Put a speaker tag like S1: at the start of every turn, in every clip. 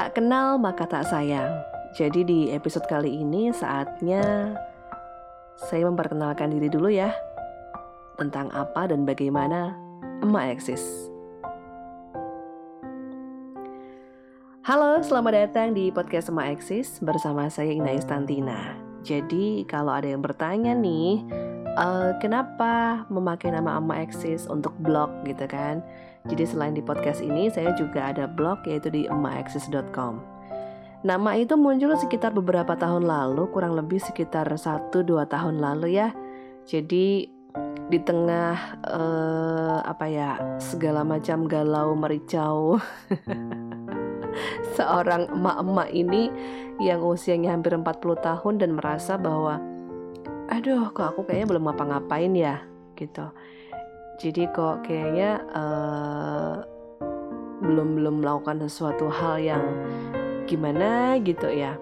S1: Tak kenal maka tak sayang. Jadi di episode kali ini saatnya saya memperkenalkan diri dulu ya. Tentang apa dan bagaimana emak eksis. Halo, selamat datang di podcast Emak Eksis bersama saya Ina Istantina. Jadi kalau ada yang bertanya nih, uh, kenapa memakai nama Emak Eksis untuk blog gitu kan? Jadi selain di podcast ini, saya juga ada blog yaitu di emaaksis.com. Nama itu muncul sekitar beberapa tahun lalu, kurang lebih sekitar 1-2 tahun lalu ya. Jadi di tengah uh, apa ya segala macam galau mericau seorang emak-emak ini yang usianya hampir 40 tahun dan merasa bahwa aduh kok aku kayaknya belum ngapa-ngapain ya gitu jadi kok kayaknya uh, belum belum melakukan sesuatu hal yang gimana gitu ya.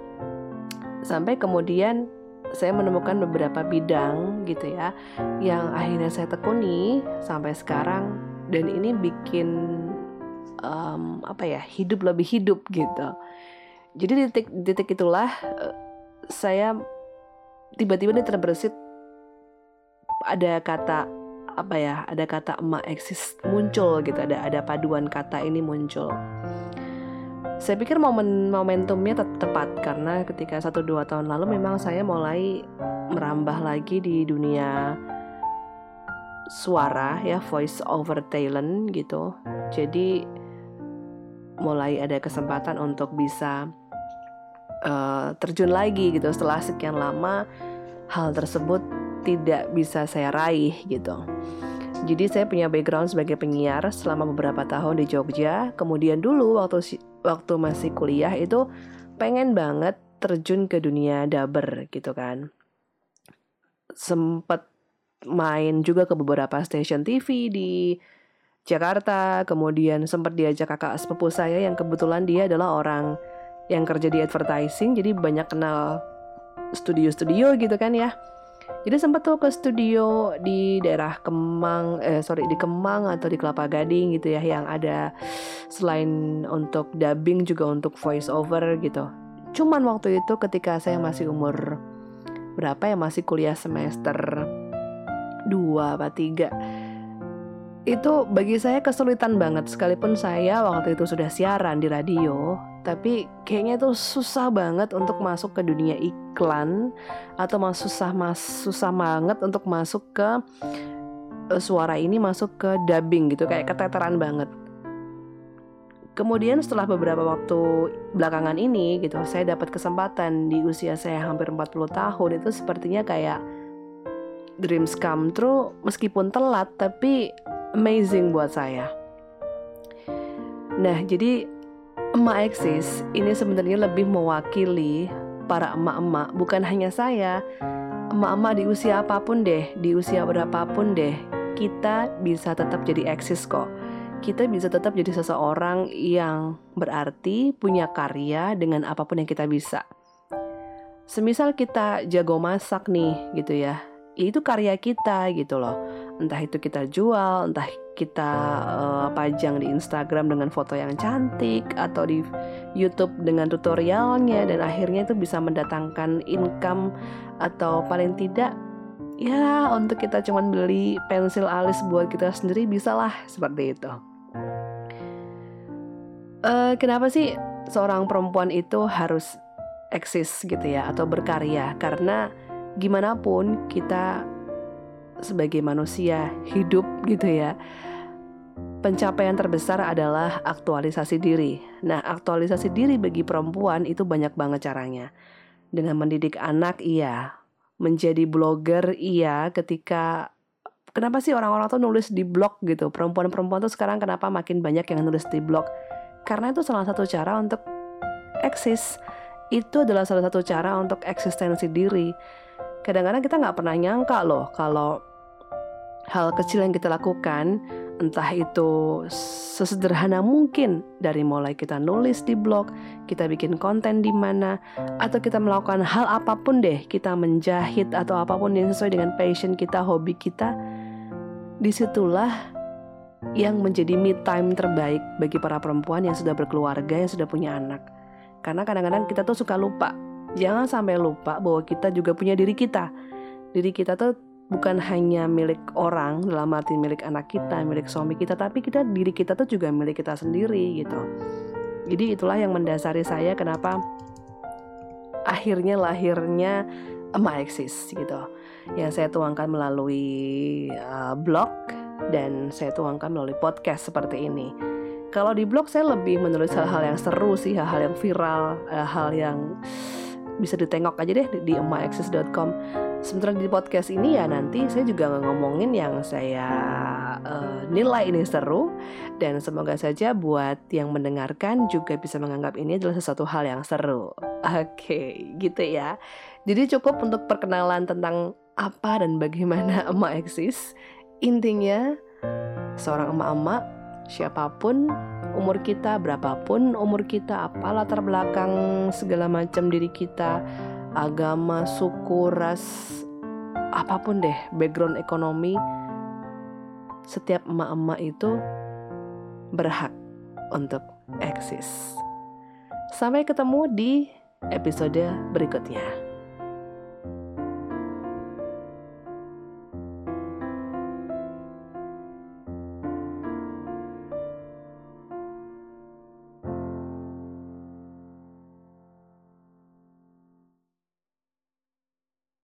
S1: Sampai kemudian saya menemukan beberapa bidang gitu ya yang akhirnya saya tekuni sampai sekarang. Dan ini bikin um, apa ya hidup lebih hidup gitu. Jadi titik titik itulah uh, saya tiba-tiba ini terbersit ada kata apa ya ada kata emak eksis muncul gitu ada ada paduan kata ini muncul. Saya pikir momen momentumnya te tepat karena ketika satu dua tahun lalu memang saya mulai merambah lagi di dunia suara ya voice over talent gitu. Jadi mulai ada kesempatan untuk bisa uh, terjun lagi gitu. Setelah sekian lama hal tersebut tidak bisa saya raih gitu. Jadi saya punya background sebagai penyiar selama beberapa tahun di Jogja. Kemudian dulu waktu waktu masih kuliah itu pengen banget terjun ke dunia daber gitu kan. Sempet main juga ke beberapa stasiun TV di Jakarta. Kemudian sempat diajak kakak sepupu saya yang kebetulan dia adalah orang yang kerja di advertising. Jadi banyak kenal studio-studio gitu kan ya jadi sempat tuh ke studio di daerah Kemang, eh sorry di Kemang atau di Kelapa Gading gitu ya yang ada selain untuk dubbing juga untuk voice over gitu. Cuman waktu itu ketika saya masih umur berapa ya masih kuliah semester 2 apa 3 itu bagi saya kesulitan banget. Sekalipun saya waktu itu sudah siaran di radio tapi kayaknya itu susah banget untuk masuk ke dunia iklan atau mas susah mas susah banget untuk masuk ke uh, suara ini masuk ke dubbing gitu kayak keteteran banget. Kemudian setelah beberapa waktu belakangan ini gitu, saya dapat kesempatan di usia saya hampir 40 tahun itu sepertinya kayak dreams come true meskipun telat tapi amazing buat saya. Nah, jadi emak eksis ini sebenarnya lebih mewakili para emak-emak, bukan hanya saya. Emak-emak di usia apa pun deh, di usia berapapun deh, kita bisa tetap jadi eksis kok. Kita bisa tetap jadi seseorang yang berarti punya karya dengan apa pun yang kita bisa. Semisal kita jago masak nih gitu ya, itu karya kita gitu loh entah itu kita jual entah kita uh, pajang di Instagram dengan foto yang cantik atau di YouTube dengan tutorialnya dan akhirnya itu bisa mendatangkan income atau paling tidak ya untuk kita cuman beli pensil alis buat kita sendiri bisalah seperti itu. Uh, kenapa sih seorang perempuan itu harus eksis gitu ya atau berkarya? Karena gimana pun kita sebagai manusia hidup gitu ya pencapaian terbesar adalah aktualisasi diri. Nah, aktualisasi diri bagi perempuan itu banyak banget caranya. Dengan mendidik anak, iya. Menjadi blogger, iya. Ketika kenapa sih orang-orang tuh nulis di blog gitu? Perempuan-perempuan tuh sekarang kenapa makin banyak yang nulis di blog? Karena itu salah satu cara untuk eksis. Itu adalah salah satu cara untuk eksistensi diri kadang-kadang kita nggak pernah nyangka loh kalau hal kecil yang kita lakukan entah itu sesederhana mungkin dari mulai kita nulis di blog, kita bikin konten di mana, atau kita melakukan hal apa pun deh, kita menjahit atau apa pun yang sesuai dengan passion kita, hobi kita, di situlah yang menjadi me time terbaik bagi para perempuan yang sudah berkeluarga, yang sudah punya anak. Karena kadang-kadang kita tuh suka lupa. Jangan sampai lupa bahwa kita juga punya diri kita. Diri kita tuh bukan hanya milik orang dalam arti milik anak kita, milik suami kita, tapi kita diri kita tuh juga milik kita sendiri gitu. Jadi itulah yang mendasari saya kenapa akhirnya lahirnya Emma Exist gitu. Yang saya tuangkan melalui uh, blog dan saya tuangkan melalui podcast seperti ini. Kalau di blog saya lebih menulis hal-hal yang seru sih, hal-hal yang viral, hal-hal yang bisa ditengok aja deh di emaxis.com sementara di podcast ini ya nanti saya juga ngomongin yang saya uh, nilai ini seru dan semoga saja buat yang mendengarkan juga bisa menganggap ini adalah sesuatu hal yang seru. Oke, okay, gitu ya. Jadi cukup untuk perkenalan tentang apa dan bagaimana emak eksis. Intinya seorang emak-emak siapa pun umur kita berapapun umur kita apa latar belakang segala macam diri kita agama, suku, ras, apa pun deh, background ekonomi, setiap emak-emak itu berhak untuk eksis. Sampai ketemu di episode berikutnya.